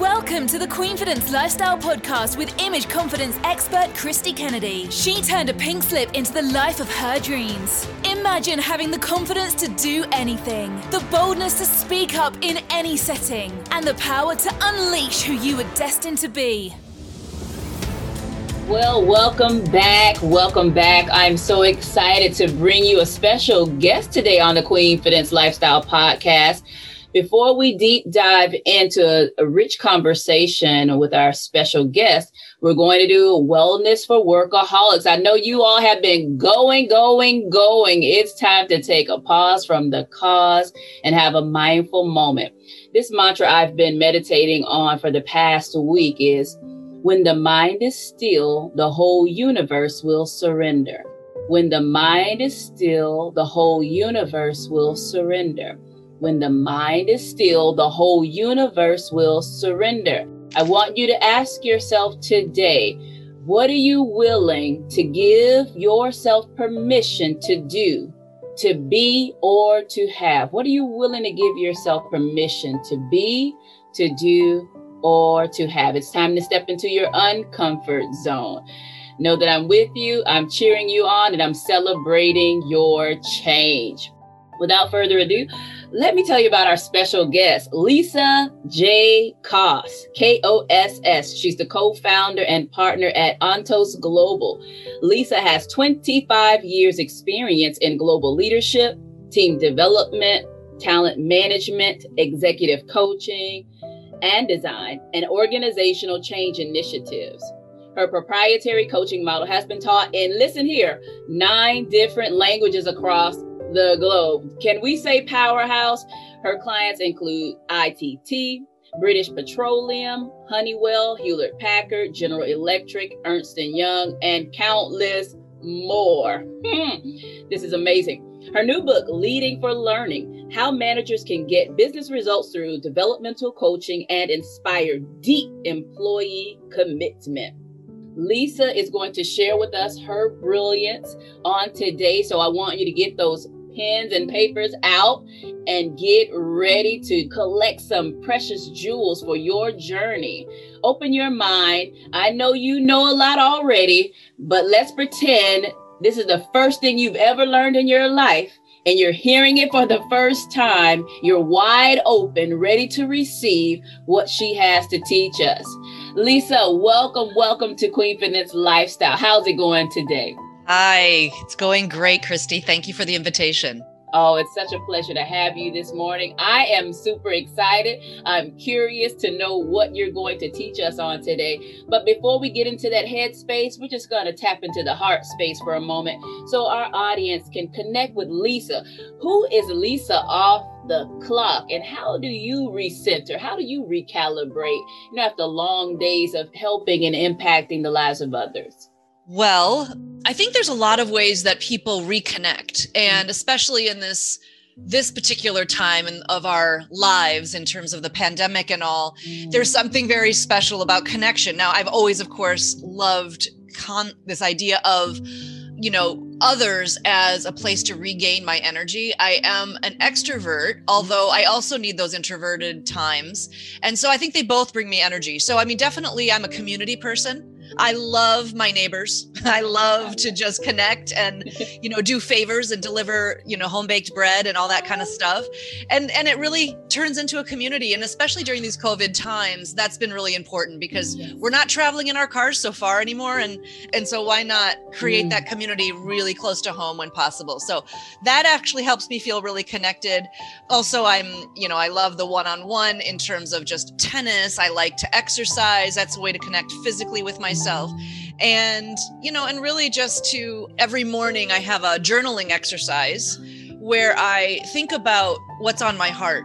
Welcome to the Queenfidence Lifestyle Podcast with image confidence expert Christy Kennedy. She turned a pink slip into the life of her dreams. Imagine having the confidence to do anything, the boldness to speak up in any setting, and the power to unleash who you were destined to be. Well, welcome back. Welcome back. I'm so excited to bring you a special guest today on the Queenfidence Lifestyle Podcast. Before we deep dive into a, a, rich conversation with our special guest, we're going to do wellness for workaholics. I know you all have been going, going, going. It's time to take a pause from the cause and have a mindful moment. This mantra I've been meditating on for the past week is when the mind is still, the whole universe will surrender. When the mind is still, the whole universe will surrender. When the mind is still, the whole universe will surrender. I want you to ask yourself today what are you willing to give yourself permission to do, to be, or to have? What are you willing to give yourself permission to be, to do, or to have? It's time to step into your uncomfort zone. Know that I'm with you, I'm cheering you on, and I'm celebrating your change. Without further ado, let me tell you about our special guest, Lisa J. Koss, K O S S. She's the co founder and partner at Ontos Global. Lisa has 25 years' experience in global leadership, team development, talent management, executive coaching, and design, and organizational change initiatives. Her proprietary coaching model has been taught in, listen here, nine different languages across the globe. Can we say powerhouse? Her clients include ITT, British Petroleum, Honeywell, Hewlett Packard, General Electric, Ernst & Young, and countless more. Hmm. This is amazing. Her new book, Leading for Learning How Managers Can Get Business Results Through Developmental Coaching and Inspire Deep Employee Commitment. Lisa is going to share with us her brilliance on today. So I want you to get those pens and papers out and get ready to collect some precious jewels for your journey. Open your mind. I know you know a lot already, but let's pretend this is the first thing you've ever learned in your life and you're hearing it for the first time. You're wide open, ready to receive what she has to teach us. Lisa, welcome, welcome to Queen Queenfidence Lifestyle. How's it going today? Hi, it's going great, Christy. Thank you for the invitation. Oh, it's such a pleasure to have you this morning. I am super excited. I'm curious to know what you're going to teach us on today. But before we get into that head space, we're just going to tap into the heart space for a moment so our audience can connect with Lisa. Who is Lisa off the clock and how do you recenter? How do you recalibrate, you know, after long days of helping and impacting the lives of others? Well, I think there's a lot of ways that people reconnect, and especially in this this particular time in, of our lives in terms of the pandemic and all mm. there's something very special about connection. Now i've always of course loved con- this idea of you know others as a place to regain my energy. I am an extrovert although i also need those introverted times and so i think they both bring me energy. So i mean definitely i'm a community person I love my neighbors. I love to just connect and you know do favors and deliver, you know, home baked bread and all that kind of stuff. And and it really turns into a community and especially during these COVID times, that's been really important because we're not traveling in our cars so far anymore and and so why not create mm. that community really close to home when possible. So that actually helps me feel really connected. Also, I'm, you know, I love the one-on-one in terms of just tennis. I like to exercise. That's a way to connect physically with myself myself. And you know and really just to every morning i have a journaling exercise where i think about what's on my heart.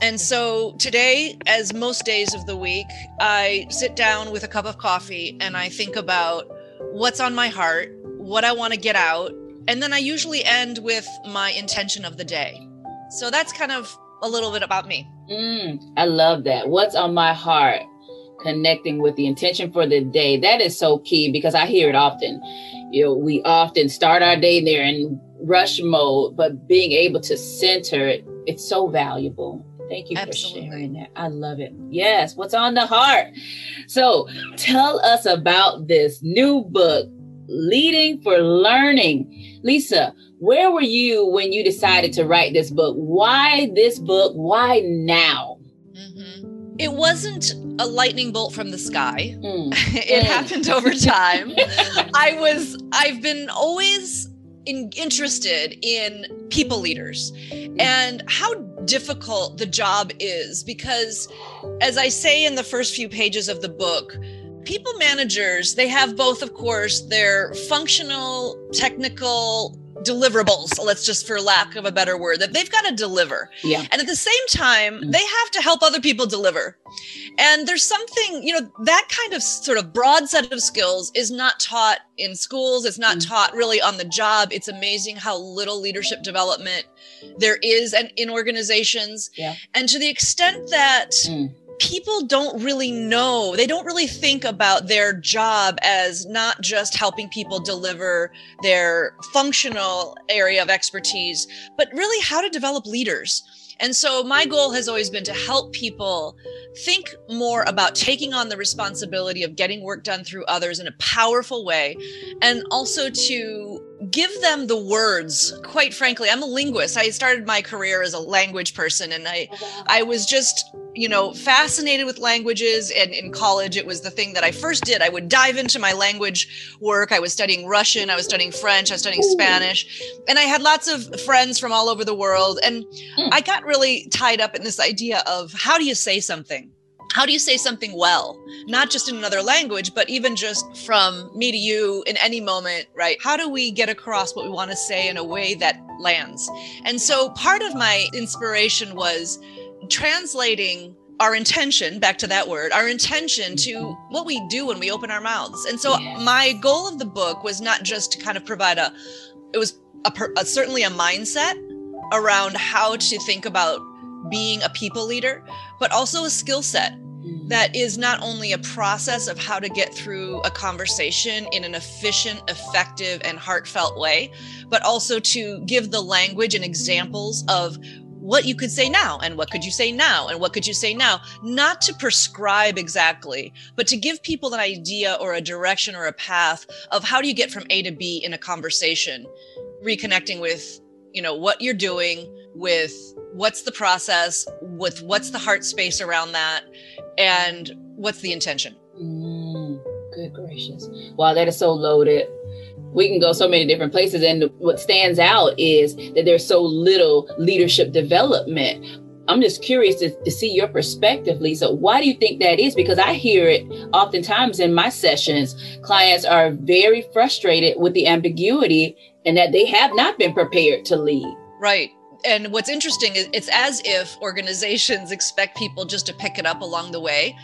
And so today as most days of the week i sit down with a cup of coffee and i think about what's on my heart what i want to get out and then i usually end with my intention of the day. So that's kind of a little bit about me. Mm, i love that. What's on my heart connecting with the intention for the day. That is so key because I hear it often. You know, we often start our day there in rush mode, but being able to center it, it's so valuable. Thank you Absolutely. for sharing that. I love it. Yes, what's on the heart? So tell us about this new book, Leading for Learning. Lisa, where were you when you decided to write this book? Why this book? Why now? Mm-hmm. It wasn't a lightning bolt from the sky. Mm. it mm. happened over time. I was, I've been always in, interested in people leaders and how difficult the job is because as i say in the first few pages of the book people managers they have both of course their functional technical deliverables let's just for lack of a better word that they've got to deliver yeah and at the same time mm. they have to help other people deliver and there's something you know that kind of sort of broad set of skills is not taught in schools it's not mm. taught really on the job it's amazing how little leadership development there is and in organizations yeah. and to the extent that mm people don't really know, they don't really think about their job as not just helping people deliver their functional area of expertise, but really how to develop leaders. And so my goal has always been to help people think more about taking on the responsibility of getting work done through others in a powerful way and also to give them the words quite frankly i'm a linguist. I started my career as a language person and i i was just you know fascinated with languages and in college it was the thing that i first did. I would dive into my language work. I was studying russian i was studying french i was studying spanish and i had lots of friends from all over the world and hmm. i got really tied up in this idea of how do you say something how do you say something well? Not just in another language but even just from me to you in any moment right? How do we get across what we want to say in a way that lands? And so part of my inspiration was translating our intention back to that word our intention to what we do when we open our mouths. And so my goal of the book was not just to kind of provide a it was a, a certainly a mindset around how to think about being a people leader but also a skill set mm. that is not only a process of how to get through a conversation in an efficient, effective, and heartfelt way, but also to give the language and examples of what you could say now and what could you say now and what could you say now. Not to prescribe exactly but to give people an idea or a direction or a path of how do you get from a to b in a conversation reconnecting with you know what you're doing with what's the process with what's the heart space around that and what's the intention? Mm, good gracious. Wow, that is so loaded. We can go so many different places. And what stands out is that there's so little leadership development. I'm just curious to, to see your perspective, Lisa. Why do you think that is? Because I hear it oftentimes in my sessions. Clients are very frustrated with the ambiguity and that they have not been prepared to lead. Right and what's interesting is it's as if organizations expect people just to pick it up along the way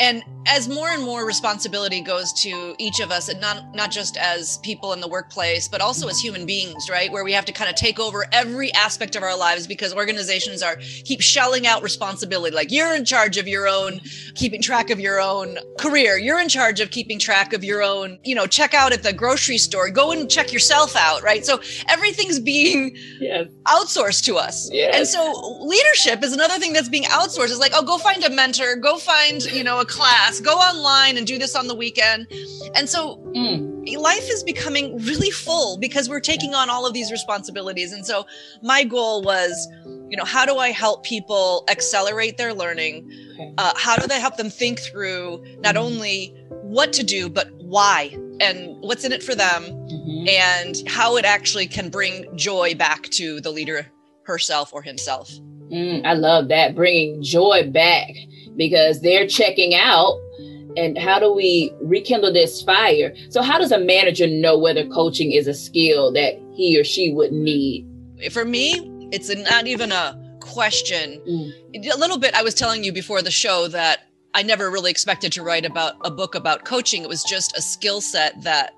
and as more and more responsibility goes to each of us and not not just as people in the workplace but also as human beings right? Where we have to kind of take over every aspect of our lives because organizations are keep shelling out responsibility. Like you're in charge of your own keeping track of your own career. You're in charge of keeping track of your own you know check out at the grocery store. Go and check yourself out right? So everything's being yes. outsourced to us. Yes. and so leadership is another thing that's being outsourced. It's like oh go find a mentor. Go find you know a class, go online and do this on the weekend. And so mm. life is becoming really full because we're taking on all of these responsibilities. And so my goal was, you know, how do I help people accelerate their learning? Uh, how do they help them think through not only what to do, but why and what's in it for them mm-hmm. and how it actually can bring joy back to the leader herself or himself. Mm, I love that, bringing joy back because they're checking out. And how do we rekindle this fire? So how does a manager know whether coaching is a skill that he or she would need? For me it's not even a question. Mm. a little bit i was telling you before the show that i never really expected to write about a book about coaching. It was just a skill set that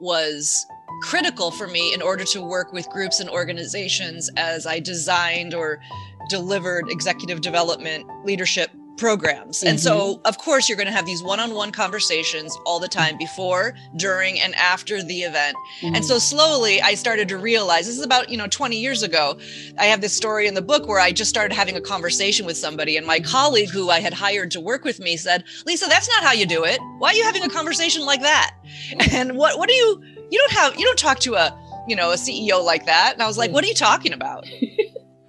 was critical for me in order to work with groups and organizations as i designed or delivered executive development leadership programs. Mm-hmm. And so, mm-hmm. of course, you're going to have these one on one conversations all the time before, during, and after the event. Mm-hmm. And so, slowly, I started to realize this is about, you know, 20 years ago. I have this story in the book where I just started having a conversation with somebody, and my colleague who I had hired to work with me said, Lisa, that's not how you do it. Why are you having a conversation like that? And what, what do you, you don't have, you don't talk to a, you know, a CEO like that. And I was like, what are you talking about?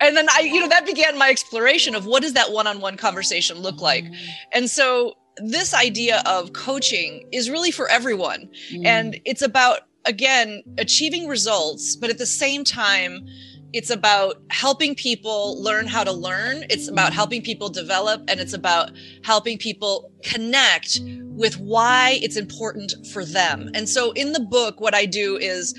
And then I, you know, that began my exploration of what does that one-on-one conversation look like. Mm. And so this idea of coaching is really for everyone. Mm. And it's about again achieving results, but at the same time it's about helping people learn how to learn. It's about helping people develop and it's about helping people connect with why it's important for them. And so in the book, what I do is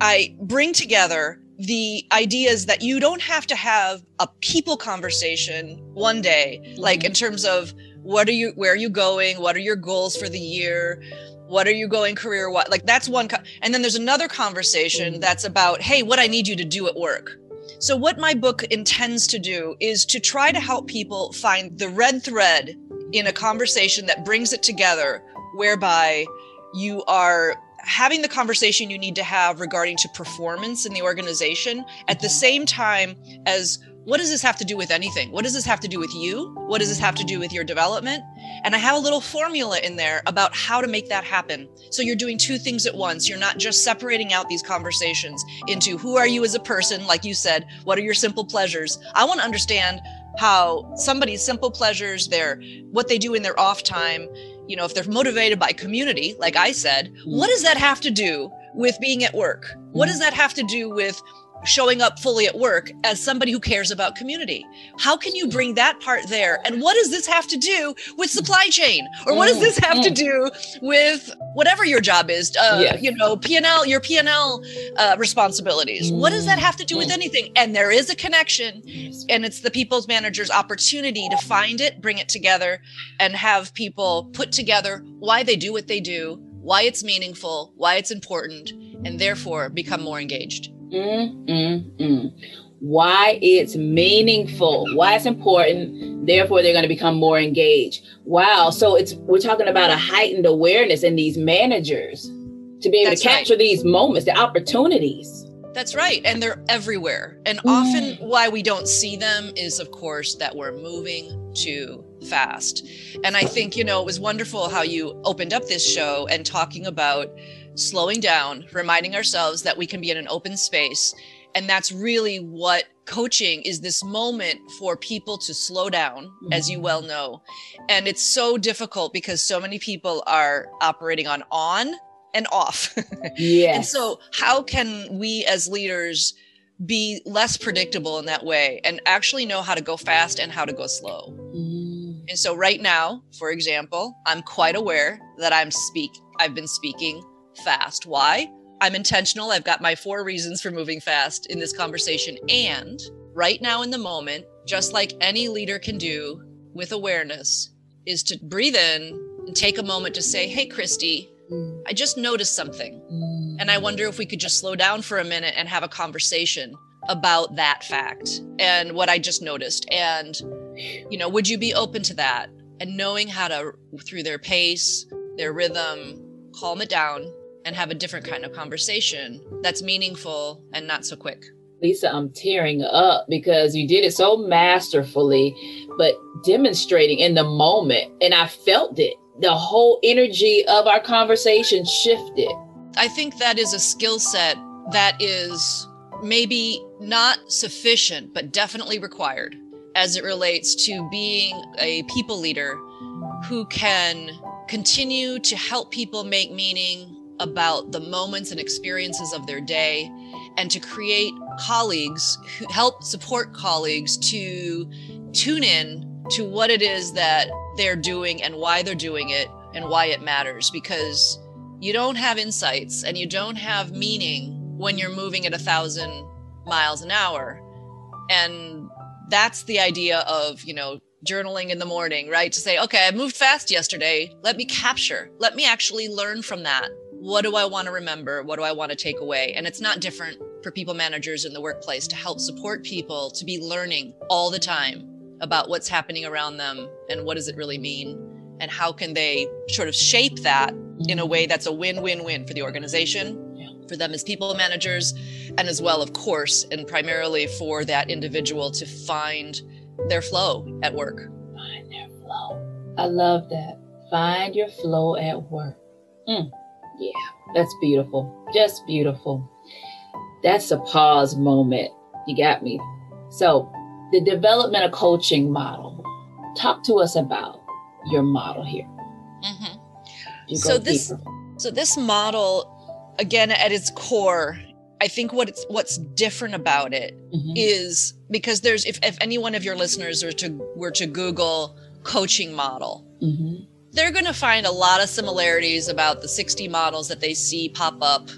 I bring together the idea is that you don't have to have a people conversation one day mm-hmm. like in terms of what are you where are you going what are your goals for the year what are you going career what like that's one co- and then there's another conversation mm-hmm. that's about hey what i need you to do at work so what my book intends to do is to try to help people find the red thread in a conversation that brings it together whereby you are having the conversation you need to have regarding to performance in the organization at the same time as what does this have to do with anything? What does this have to do with you? What does this have to do with your development? And I have a little formula in there about how to make that happen. So you're doing two things at once. You're not just separating out these conversations into who are you as a person, like you said, what are your simple pleasures? I want to understand how somebody's simple pleasures, their what they do in their off time, you know, if they're motivated by community, like I said, what mm. does that have to do with being at work? What mm. does that have to do with showing up fully at work as somebody who cares about community. How can you bring that part there? And what does this have to do with supply chain? Or what does this have to mm. do with whatever your job is? Uh, yes. You know, P&L, your P&L uh, responsibilities. What does that have to do with mm. anything? And there is a connection and it's the people's manager's opportunity to find it, bring it together and have people put together why they do what they do, why it's meaningful, why it's important, and therefore become more engaged. Mm, mm, mm. Why it's meaningful, why it's important, therefore they're going to become more engaged. Wow. So it's we're talking about a heightened awareness in these managers to be able That's to capture right. these moments, the opportunities. That's right. And they're everywhere. And mm. often why we don't see them is, of course, that we're moving too fast. And I think, you know, it was wonderful how you opened up this show and talking about slowing down, reminding ourselves that we can be in an open space. And that's really what coaching is this moment for people to slow down, mm-hmm. as you mm-hmm. well know. And it's so difficult because so many people are operating on on and off. Yeah. and so, how can we as leaders be less predictable in that way and actually know how to go fast and how to go slow? Mm-hmm. And so, right now, for example, I'm quite aware that I'm speak. I've been speaking fast. Why? I'm intentional. I've got my four reasons for moving fast in this conversation. And right now in the moment, just like any leader can do with awareness, is to breathe in and take a moment to say, Hey, Christy, I just noticed something. And I wonder if we could just slow down for a minute and have a conversation about that fact and what I just noticed. And, you know, would you be open to that? And knowing how to, through their pace, their rhythm, calm it down and have a different kind of conversation that's meaningful and not so quick. Lisa, I'm tearing up because you did it so masterfully, but demonstrating in the moment. And I felt it. The whole energy of our conversation shifted. I think that is a skill set that is maybe not sufficient, but definitely required as it relates to being a people leader who can continue to help people make meaning about the moments and experiences of their day and to create colleagues who help support colleagues to tune in to what it is that they're doing and why they're doing it and why it matters. Because you don't have insights and you don't have meaning when you're moving at a thousand miles an hour. And that's the idea of you know journaling in the morning right? To say okay i moved fast yesterday. Let me capture. Let me actually learn from that what do I want to remember? What do I want to take away? And it's not different for people managers in the workplace to help support people to be learning all the time about what's happening around them and what does it really mean and how can they sort of shape that in a way that's a win-win-win for the organization for them as people managers and as well of course and primarily for that individual to find their flow at work find their flow i love that find your flow at work mm. Yeah that's beautiful just beautiful that's a pause moment you got me so the development of coaching model talk to us about your model here mm-hmm. so this deeper. so this model again at its core i think what it's what's different about it mm-hmm. is because there's if, if any one of your listeners were to were to google coaching model mm-hmm. They're going to find a lot of similarities about the 60 models that they see pop up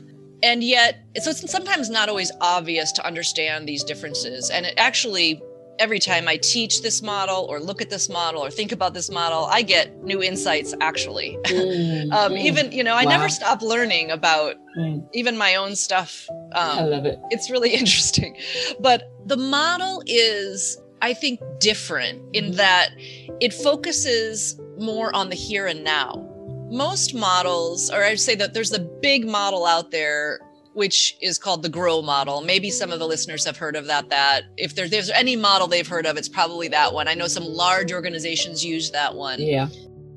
and yet so it's sometimes not always obvious to understand these differences and it actually every time I teach this model or look at this model or think about this model, I get new insights actually. Mm, um, mm. Even, you know, I wow. never stop learning about mm. even my own stuff. Um, I love it. It's really interesting. But the model is, I think, different in mm. that it focuses more on the here and now. Most models, or I'd say that there's a big model out there which is called the grow model. Maybe some of the listeners have heard of that that if there, there's any model they've heard of it's probably that one. I know some large organizations use that one. Yeah.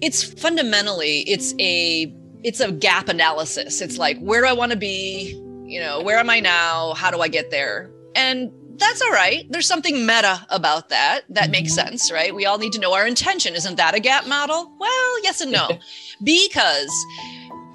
It's fundamentally it's a it's a gap analysis. It's like where do i want to be? You know where am i now? How do i get there? And that's all right there's something meta about that that mm-hmm. makes sense right we all need to know our intention isn't that a gap model well yes and no because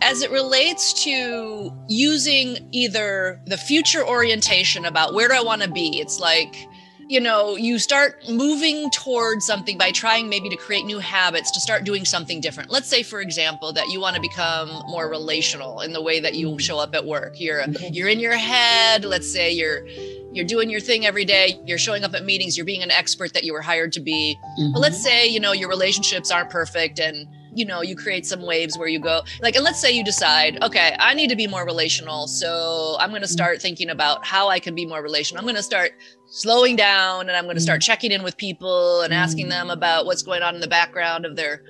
as it relates to using either the future orientation about where do I want to be, it's like, you know, you start moving towards something by trying maybe to create new habits to start doing something different. Let's say, for example, that you want to become more relational in the way that you show up at work. You're okay. you're in your head. Let's say you're you're doing your thing every day you're showing up at meetings you're being an expert that you were hired to be mm-hmm. but let's say you know your relationships aren't perfect and you know you create some waves where you go like and let's say you decide okay i need to be more relational so i'm going to mm. start thinking about how i can be more relational i'm going to start slowing down and i'm going to start mm. checking in with people and asking mm. them about what's going on in the background of their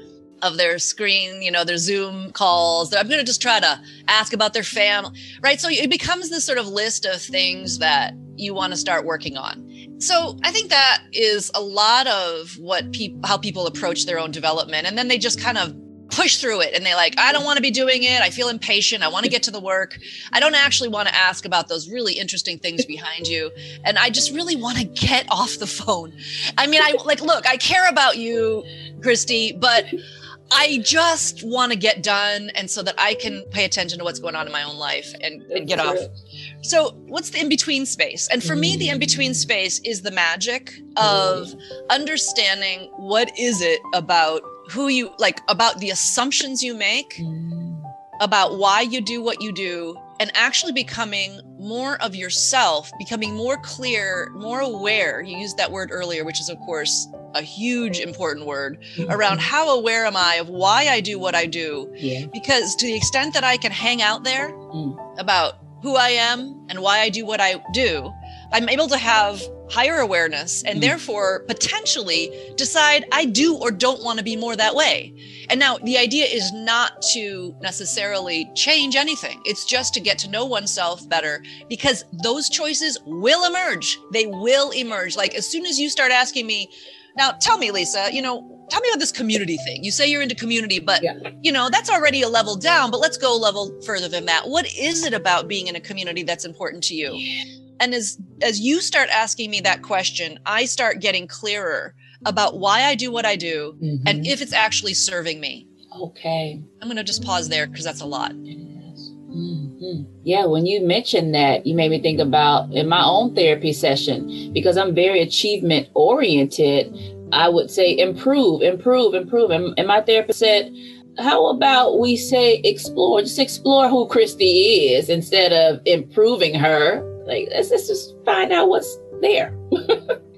of their screen, you know, their Zoom calls. I'm going to just try to ask about their family, right? So it becomes this sort of list of things that you want to start working on. So I think that is a lot of what people how people approach their own development and then they just kind of push through it and they like I don't want to be doing it. I feel impatient. I want to get to the work. I don't actually want to ask about those really interesting things behind you and I just really want to get off the phone. I mean I like look, I care about you, Christy, but I just want to get done and so that I can pay attention to what's going on in my own life and, and get off. So, what's the in between space? And for me, the mm. in between space is the magic of understanding what is it about who you like, about the assumptions you make, mm. about why you do what you do, and actually becoming more of yourself, becoming more clear, more aware. You used that word earlier, which is, of course, a huge important word around how aware am I of why I do what I do. Yeah. Because to the extent that I can hang out there mm. about who I am and why I do what I do, I'm able to have higher awareness and mm. therefore potentially decide I do or don't want to be more that way. And now the idea is not to necessarily change anything. It's just to get to know oneself better because those choices will emerge. They will emerge. Like as soon as you start asking me, now tell me, Lisa, you know, tell me about this community thing. You say you're into community, but yeah. you know, that's already a level down, but let's go a level further than that. What is it about being in a community that's important to you? And as as you start asking me that question, I start getting clearer about why I do what I do mm-hmm. and if it's actually serving me. Okay. I'm going to just pause there because that's a lot. Mm-hmm. Yeah, when you mentioned that, you made me think about in my own therapy session because I'm very achievement oriented. I would say improve, improve, improve. And, and my therapist said, how about we say explore, just explore who Christy is instead of improving her. Like, let's, let's just find out what's there.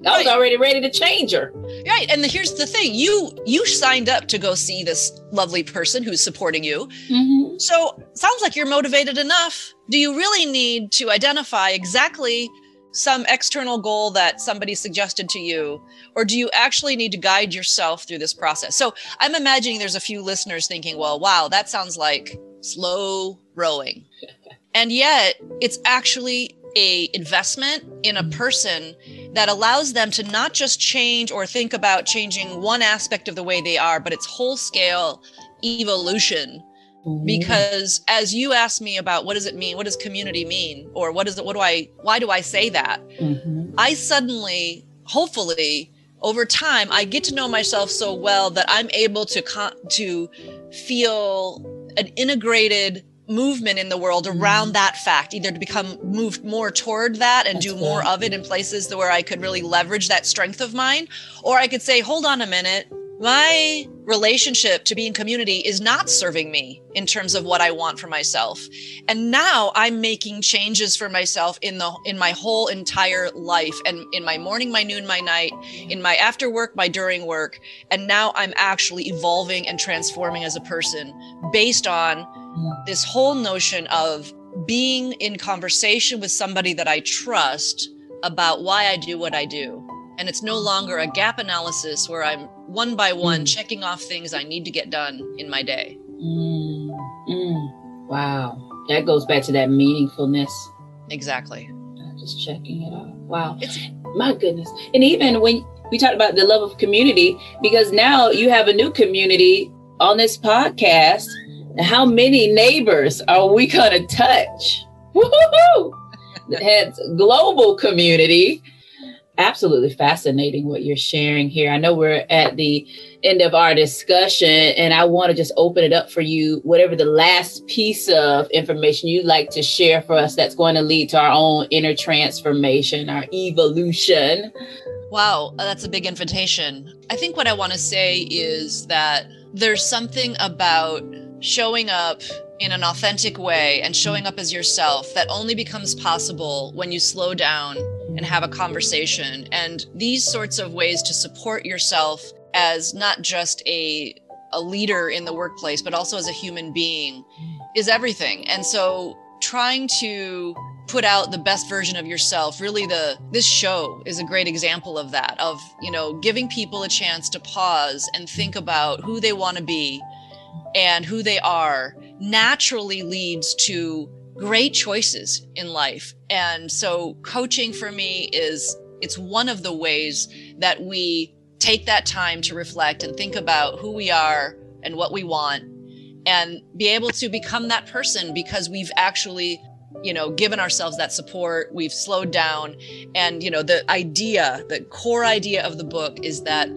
I was already ready to change her. Right. And the, here's the thing you you signed up to go see this lovely person who's supporting you. Mm-hmm. So sounds like you're motivated enough. Do you really need to identify exactly some external goal that somebody suggested to you? Or do you actually need to guide yourself through this process? So I'm imagining there's a few listeners thinking, well, wow, that sounds like slow rowing. And yet it's actually a investment in a person that allows them to not just change or think about changing one aspect of the way they are, but it's whole scale evolution Mm-hmm. because as you asked me about what does it mean what does community mean or what is it what do i why do i say that mm-hmm. i suddenly hopefully over time i get to know myself so well that i'm able to con- to feel an integrated movement in the world around mm-hmm. that fact either to become moved more toward that and That's do more of it in places where i could really leverage that strength of mine or i could say hold on a minute my relationship to being community is not serving me in terms of what I want for myself. And now I'm making changes for myself in the in my whole entire life and in my morning, my noon, my night, in my after work, my during work. And now I'm actually evolving and transforming as a person based on this whole notion of being in conversation with somebody that I trust about why I do what I do. And it's no longer a gap analysis where I'm one by one mm. checking off things I need to get done in my day. Mm. Mm. Wow. That goes back to that meaningfulness. Exactly. Just checking it off. Wow. It's, my goodness. And even when we talked about the love of community, because now you have a new community on this podcast. How many neighbors are we going to touch? Woo-hoo-hoo! Global community absolutely fascinating what you're sharing here. I know we're at the end of our discussion, and I want to just open it up for you, whatever the last piece of information you'd like to share for us that's going to lead to our own inner transformation, our evolution. Wow, uh, that's a big invitation. I think what I want to say is that there's something about showing up in an authentic way and showing up as yourself that only becomes possible when you slow down and have a conversation. And these sorts of ways to support yourself as not just a a leader in the workplace, but also as a human being is everything. And so trying to put out the best version of yourself really the this show is a great example of that of you know giving people a chance to pause and think about who they want to be and who they are naturally leads to great choices in life. And so coaching for me is it's one of the ways that we take that time to reflect and think about who we are and what we want and be able to become that person because we've actually you know given ourselves that support we've slowed down and you know the idea the core idea of the book is that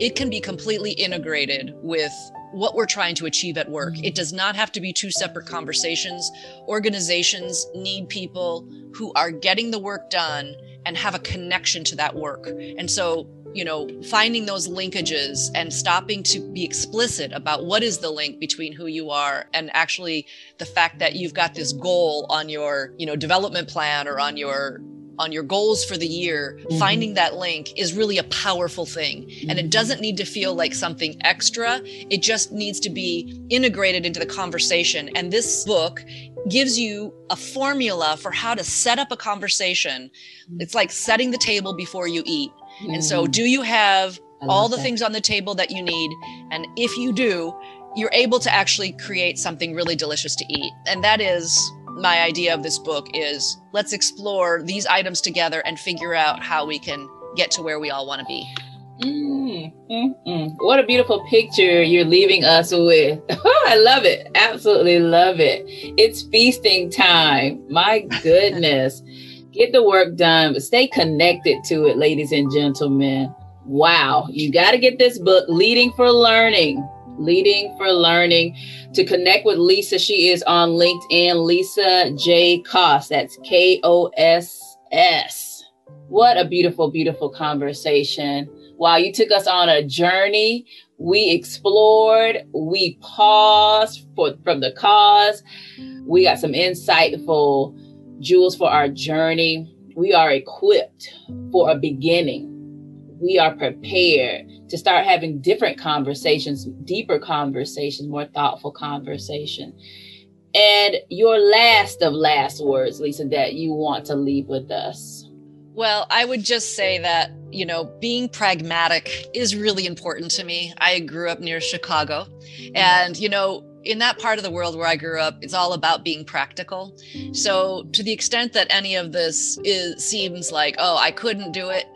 it can be completely integrated with what we're trying to achieve at work. It does not have to be two separate conversations. Organizations need people who are getting the work done and have a connection to that work. And so, you know, finding those linkages and stopping to be explicit about what is the link between who you are and actually the fact that you've got this goal on your, you know, development plan or on your on your goals for the year, mm-hmm. finding that link is really a powerful thing. Mm-hmm. And it mm-hmm. doesn't need to feel like something extra, it just needs to be integrated into the conversation. And this book gives you a formula for how to set up a conversation. Mm-hmm. It's like setting the table before you eat. And so, mm-hmm. do you have all the that. things on the table that you need? And if you do, you're able to actually create something really delicious to eat. And that is my idea of this book is let's explore these items together and figure out how we can get to where we all want to be. Mm, mm, mm. What a beautiful picture you're leaving us with. I love it. Absolutely love it. It's feasting time. My goodness. Get the work done, but stay connected to it, ladies and gentlemen. Wow. You got to get this book, Leading for Learning. Leading for Learning. To connect with Lisa, she is on LinkedIn, Lisa J. Koss. That's K O S S. What a beautiful, beautiful conversation. Wow, you took us on a journey. We explored, we paused for, from the cause. We got some insightful jewels for our journey. We are equipped for a beginning. We are prepared to start having different conversations, deeper conversations, more thoughtful conversation. And your last of last words, Lisa, that you want to leave with us. Well, I would just say that, you know, being pragmatic is really important to me. I grew up near Chicago and, you know, in that part of the world where I grew up, it's all about being practical. So, to the extent that any of this is, seems like, oh, I couldn't do it,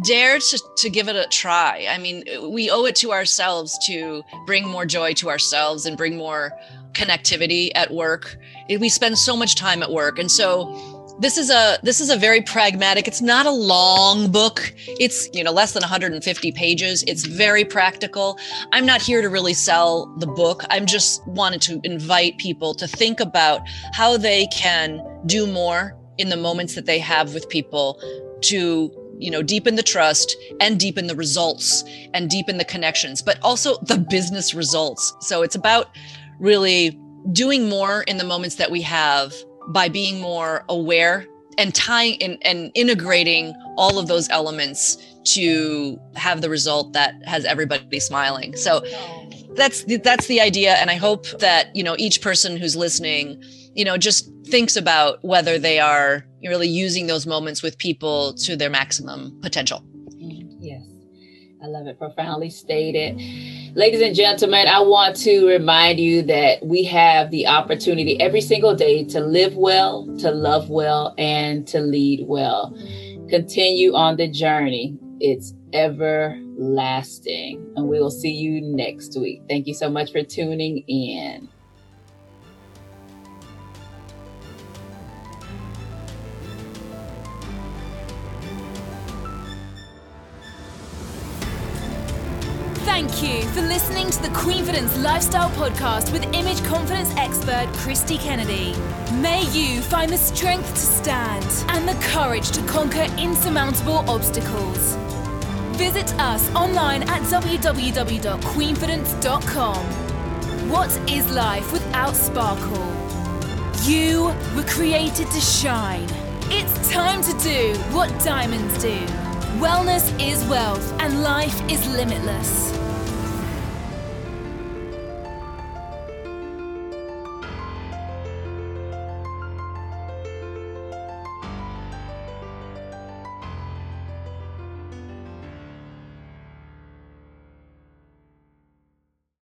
dare to, to give it a try. I mean, we owe it to ourselves to bring more joy to ourselves and bring more connectivity at work. We spend so much time at work. And so, this is a this is a very pragmatic it's not a long book it's you know less than 150 pages it's very practical i'm not here to really sell the book i'm just wanted to invite people to think about how they can do more in the moments that they have with people to you know deepen the trust and deepen the results and deepen the connections but also the business results so it's about really doing more in the moments that we have by being more aware and tying in and integrating all of those elements to have the result that has everybody smiling. So oh. that's the, that's the idea and I hope that, you know, each person who's listening, you know, just thinks about whether they are really using those moments with people to their maximum potential. Yes. I love it. Profoundly stated. Ladies and gentlemen, I want to remind you that we have the opportunity every single day to live well, to love well, and to lead well. Continue on the journey. It's everlasting. And we will see you next week. Thank you so much for tuning in. Thank you for listening to the Queenfidence Lifestyle Podcast with image confidence expert Christy Kennedy. May you find the strength to stand and the courage to conquer insurmountable obstacles. Visit us online at www.queenfidence.com. What is life without sparkle? You were created to shine. It's time to do what diamonds do. Wellness is wealth and life is limitless.